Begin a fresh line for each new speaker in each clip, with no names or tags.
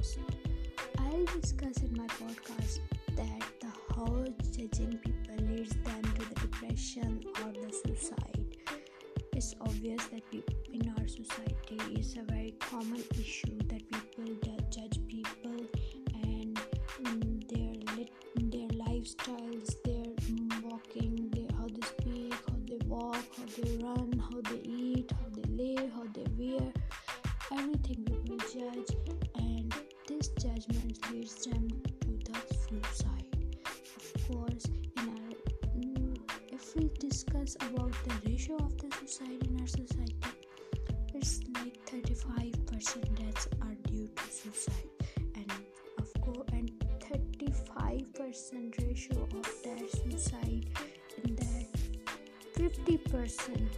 I'll discuss in my podcast that the how judging people leads them to the depression or the suicide. It's obvious that in our society is a very common issue that people judge people and mm, their their lifestyles, their walking, their how they speak, how they walk, how they run, how they eat, how they live, how they wear. Everything people judge judgment leads them to the suicide of course in our mm, if we discuss about the ratio of the suicide in our society it's like 35% deaths are due to suicide. And of course and 35% ratio of that suicide in that 50%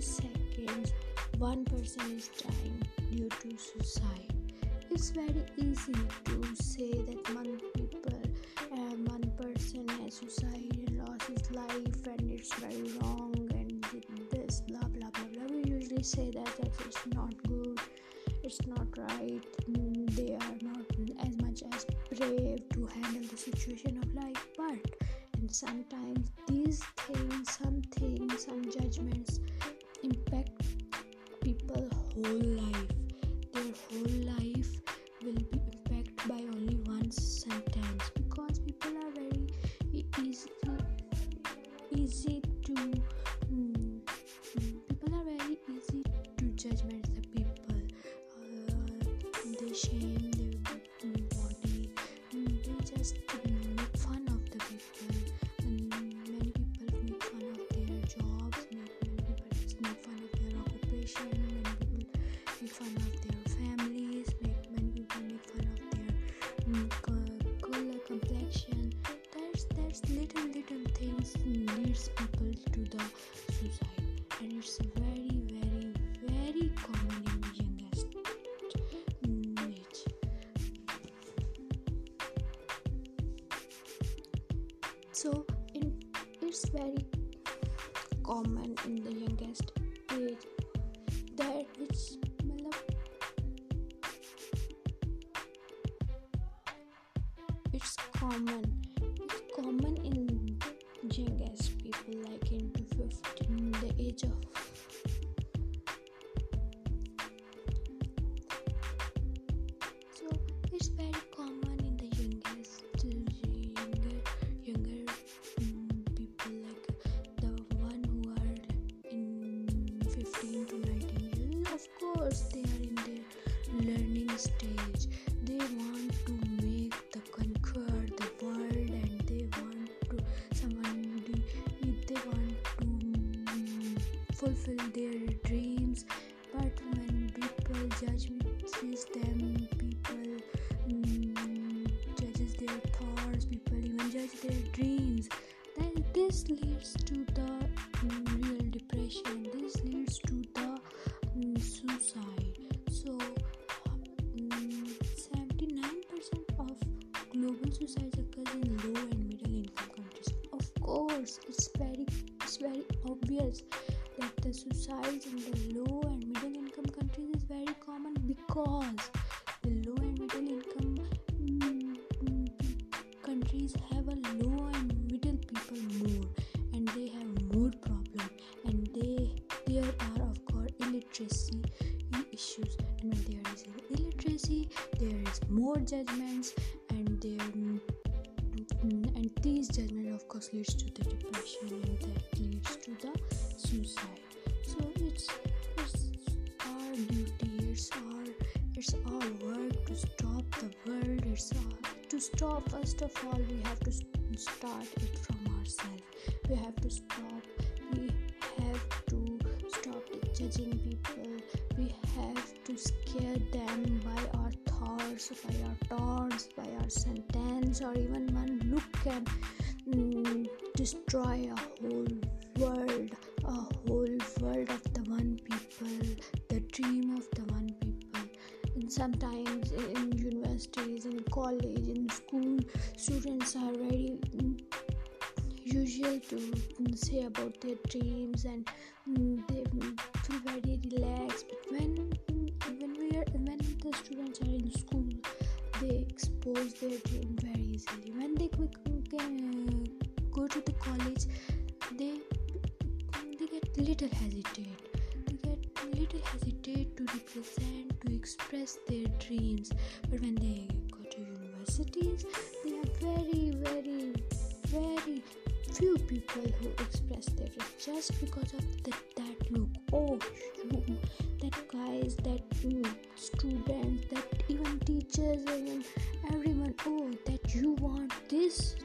40 seconds, one person is dying due to suicide? It's very easy to say that one people, uh, one person has suicide and lost his life, and it's very wrong and this blah blah blah blah. We usually say that, that it's not good it's not right they are not as much as brave to handle the situation of life but and sometimes these things some things some judgments to so it's very common in the youngest age that it's it's common fulfill their dreams. But when people judge them people um, judges their thoughts people even judge their dreams then this leads to the um, real depression judgments and there mm, mm, and these judgment of course leads to the depression and that leads to the suicide. So it's it's our duty it's our it's our work to stop the world it's our, to stop first of all we have to start it from ourselves. We have to stop them by our thoughts by our thoughts by our sentence or even one look can mm, destroy a whole world a whole world of the one people the dream of the one people. And sometimes in universities in college in school students are very mm, usual to mm, say about their dreams and hesitate to represent to express their dreams. But when they go to universities they are very very very few people who express their dreams just because of the, that look. Oh you, that guys that mm, students that even teachers even everyone. Oh that you want this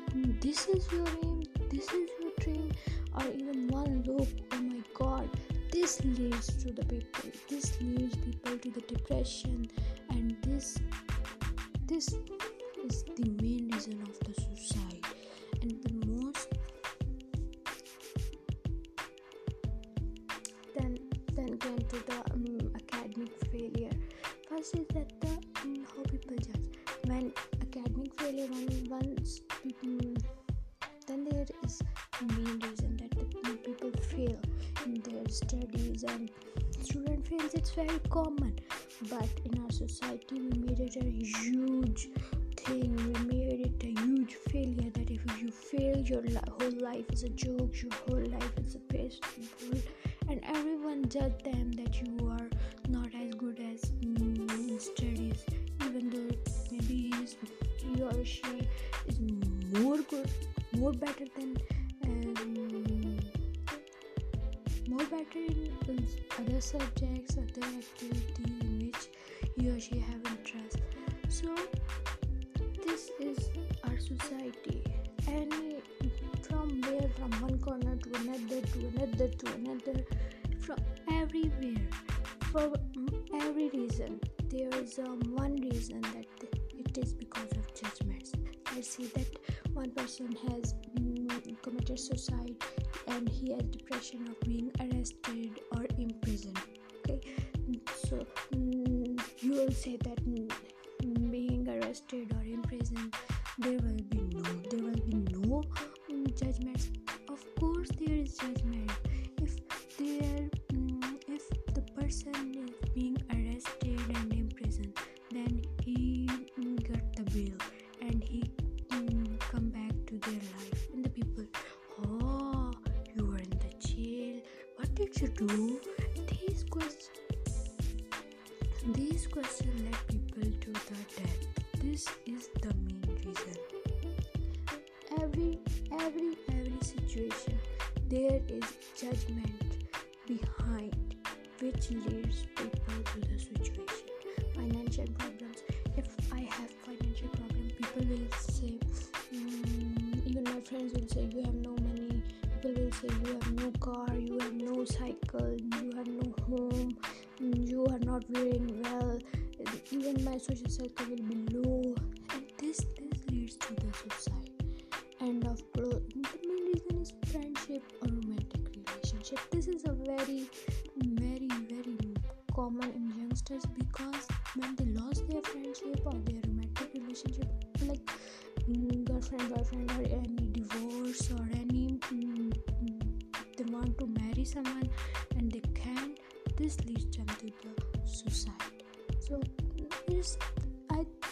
this is your aim this is your dream. Or even one look. Oh my god this leads to the people this leads people to the depression and this this is the main reason of the suicide. And the most then then came to the um, academic failure. First is that the um, how people judge. When academic failure one once studies and student fails it's very common. But in our society we made it a huge thing. We made it a huge failure that if you fail your whole life is a joke your whole more better in other subjects other activities in which he or she have interest. So this is our society. And from where from one corner to another to another to another from everywhere for every reason. There is um, one reason that it is because of judgments. Let's see that one person has committed suicide and he has depression of being arrested or imprisoned okay? So mm, you will say that mm, being arrested or imprisoned there will be no there will be no mm, judgments of course there is judgment say mm, even my friends will say you have no money. People will say you have no car you have no cycle you have no home you are not wearing well. Even my social circle will be low. And this this leads to the suicide. And of course the main reason is friendship or romantic relationship. This is a very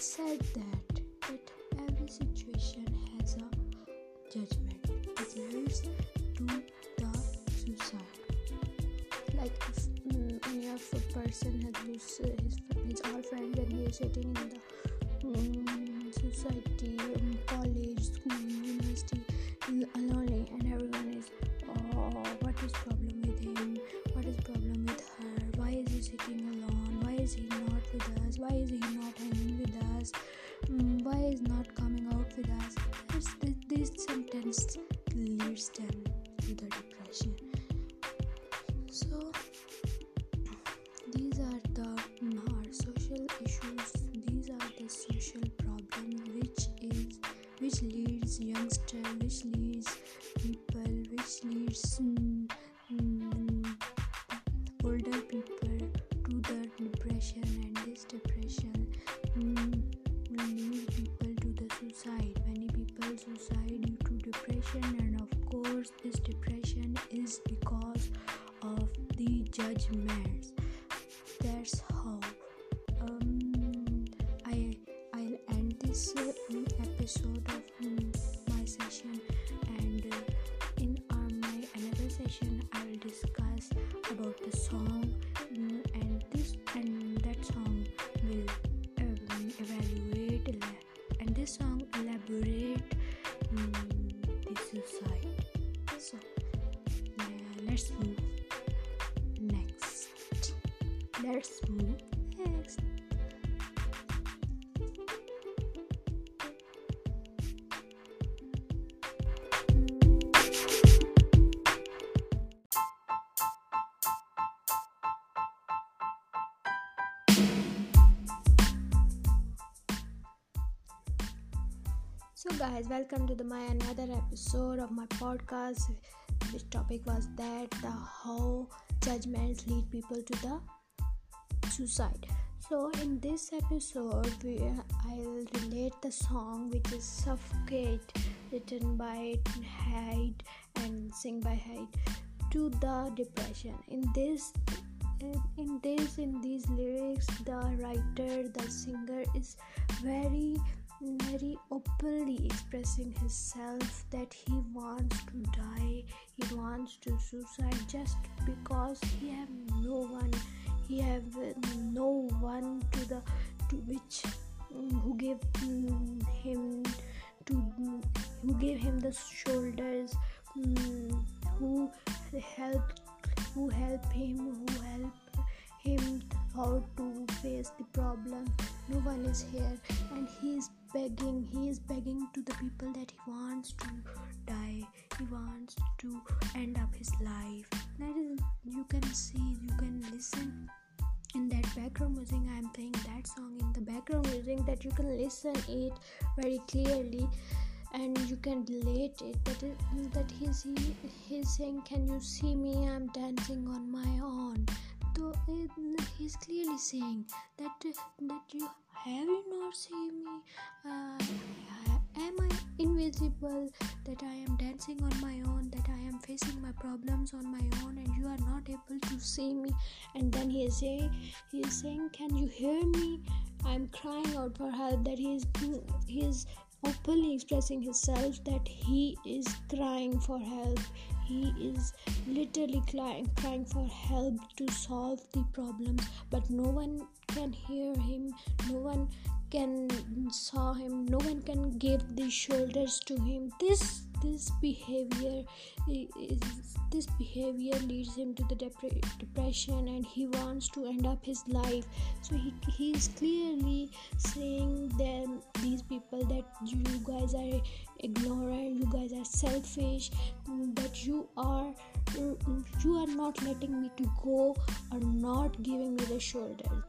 said that that every situation has a judgment. It leads to the suicide. Like if, mm, if a person has lost uh, his, his all friends and he is sitting in the mm, society um, college school university alone and everyone is oh what is problem with him? What is problem with her? Why is he sitting alone? Why is he not with us? Why is he вышли Guys, welcome to the my another episode of my podcast. This topic was that the how judgments lead people to the suicide. So, in this episode, we, I'll relate the song which is "Suffocate," written by Hyde and sing by Hyde, to the depression. In this, in this, in these lyrics, the writer, the singer is very very openly expressing himself that he wants to die he wants to suicide just because he have no one he have no one to the to which mm, who gave mm, him to who gave him the shoulders mm, who helped who help him who help him how to face the problem. No one is here and he begging he is begging to the people that he wants to die he wants to end up his life. That is you can see you can listen in that background music. I am playing that song in the background music that you can listen it very clearly and you can relate it. That is that he's he, he's saying can you see me? I'm dancing on my own. So he's clearly saying that that you have you not seen me? Uh, am i invisible? That i am dancing on my own that i am facing my problems on my own and you are not able to see me. And then he is saying he is saying can you hear me? I'm crying out for help. That he is he is openly expressing himself that he is crying for help. He is literally crying, crying for help to solve the problems. But no one can hear him. No one can saw him. No one can give the shoulders to him. This this behavior is, this behavior leads him to the dep- depression and he wants to end up his life. So he, is clearly saying them these people that you guys are ignorant you guys are selfish that you are you are not letting me to go or not giving me the shoulder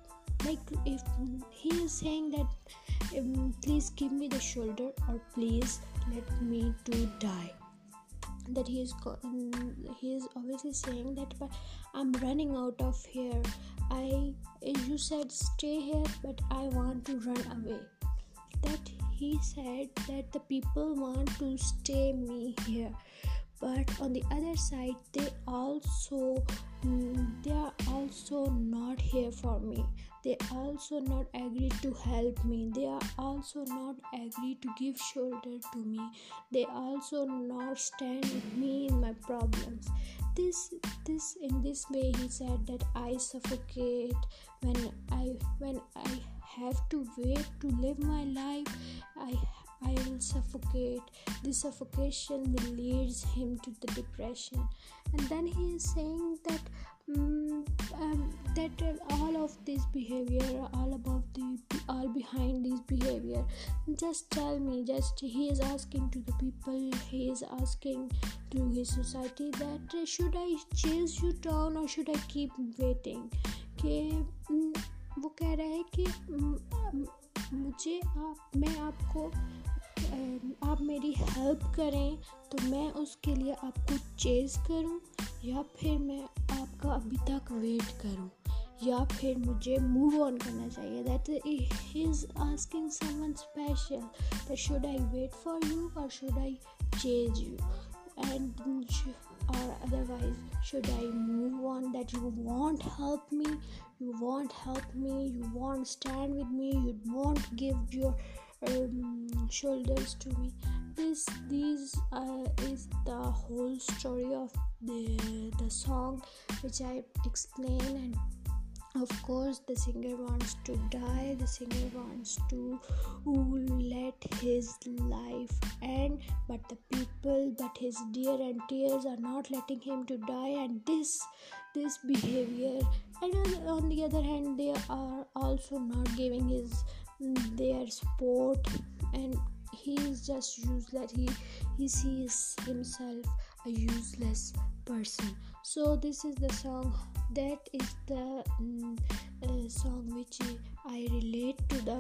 like if he is saying that um, please give me the shoulder or please let me to die. That he is um, he is obviously saying that but i'm running out of here. I you said stay here but i want to run away. That he said that the people want to stay me here but on the other side they also mm, they are also not here for me. They also not agree to help me. They are also not agree to give shoulder to me. They also not stand with me in my problems. This this in this way he said that i suffocate when i when i have to wait to live my life. I I will suffocate. This suffocation leads him to the depression. And then he is saying that um, um, that uh, all of this behavior, all about the all behind this behavior. Just tell me. Just he is asking to the people. He is asking to his society that uh, should I chase you down or should I keep waiting? कि वो कह रहा है कि मुझे आप मैं आपको आप मेरी हेल्प करें तो मैं उसके लिए आपको चेज़ करूँ, या फिर मैं आपका अभी तक वेट करूँ, या फिर मुझे मूव ऑन करना चाहिए। That is asking someone special that should I wait for you और should I chase you and or otherwise, should i move on that you won't help me, you won't help me, you won't stand with me, you won't give your um, shoulders to me. This these uh, is the whole story of the the song which i explain. And of course the singer wants to die. The singer wants to let his life end. But the people but his dear and tears are not letting him to die. And this this behavior. And on the other hand they are also not giving his their support and he is just useless. He he sees himself a useless person. So this is the song. That is the um, uh, song which i relate to the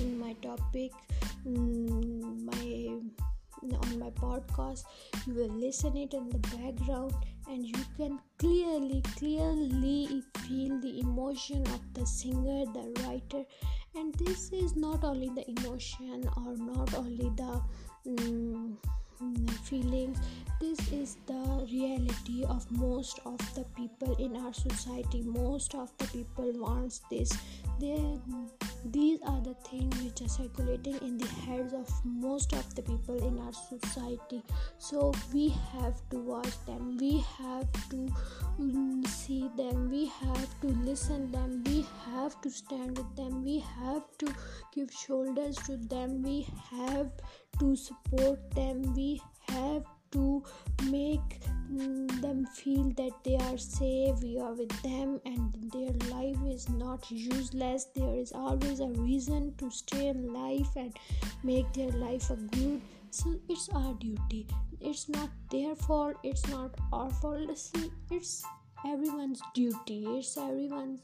in my topic um, my on my podcast. You will listen it in the background and you can clearly clearly feel the emotion of the singer the writer. And this is not only the emotion or not only the um, feelings. This is the reality of most of the people in our society. Most of the people wants this. They these are the things which are circulating in the heads of most of the people in our society. So we have to watch them. We have to um, see them. We have to listen them. We have to stand with them. We have to give shoulders to them. We have to support them. We have to make them feel that they are safe. We are with them and their life is not useless. There is always a reason to stay in life and make their life a good. So it's our duty. It's not their fault. It's not our fault. It's everyone's duty. It's everyone's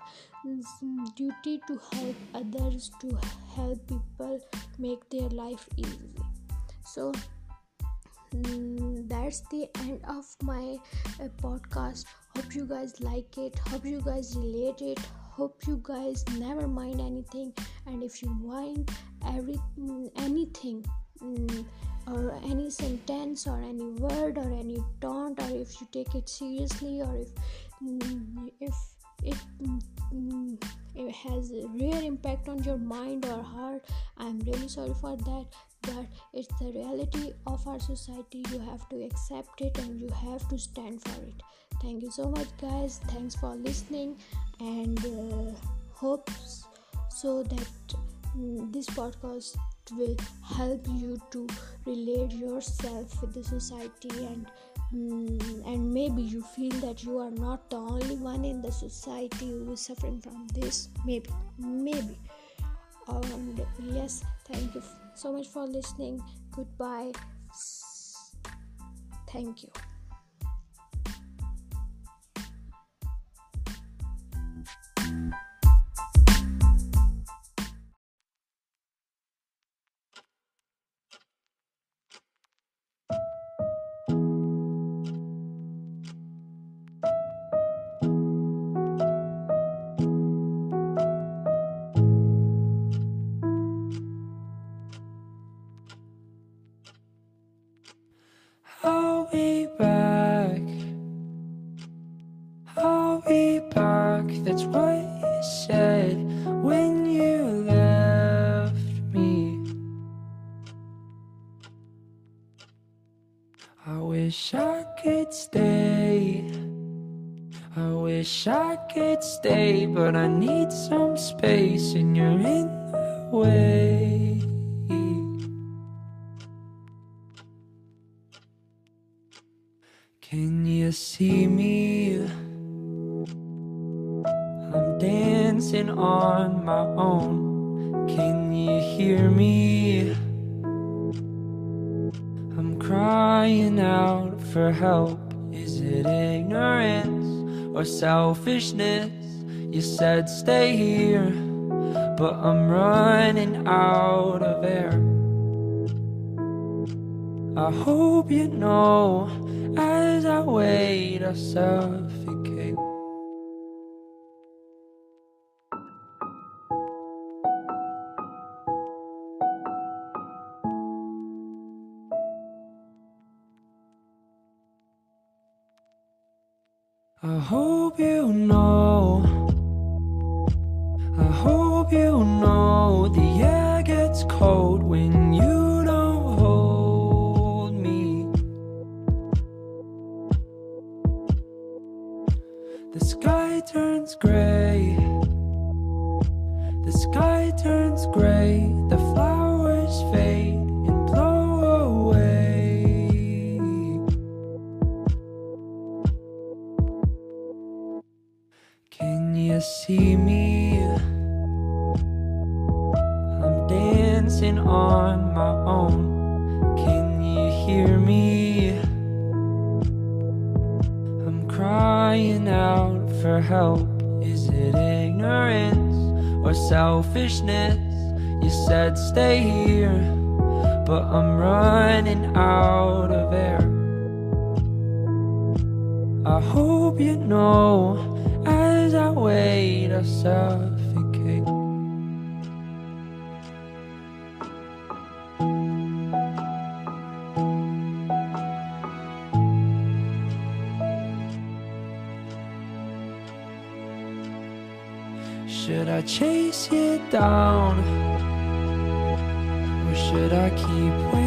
duty to help others to help people make their life easy so mm, that's the end of my uh, podcast. Hope you guys like it. Hope you guys relate it. Hope you guys never mind anything. And if you mind every mm, anything mm, or any sentence or any word or any taunt or if you take it seriously or if if it, mm, it has a real impact on your mind or heart. I'm really sorry for that but it's the reality of our society. You have to accept it and you have to stand for it. Thank you so much guys. Thanks for listening and uh, hopes so that um, this podcast will help you to relate yourself with the society and Mm, and maybe you feel that you are not the only one in the society who is suffering from this. Maybe maybe. And yes thank you so much for listening. Goodbye. Thank you
wish I could stay I wish I could stay But I need some space And you're in the way Can you see me? I'm dancing on my own Can you hear me? Crying out for help Is it ignorance or selfishness? You said stay here But I'm running out of air I hope you know As I wait I The sky turns gray. The sky turns gray. The flowers fade selfishness? You said stay here, but I'm running out of air. I hope you know as I wait, I suffocate. Chase you down? Or should I keep waiting?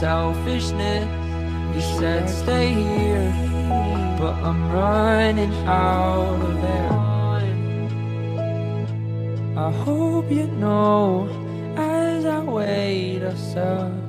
Selfishness? You said stay here, but I'm running out of air. I hope you know as I wait, I suffocate.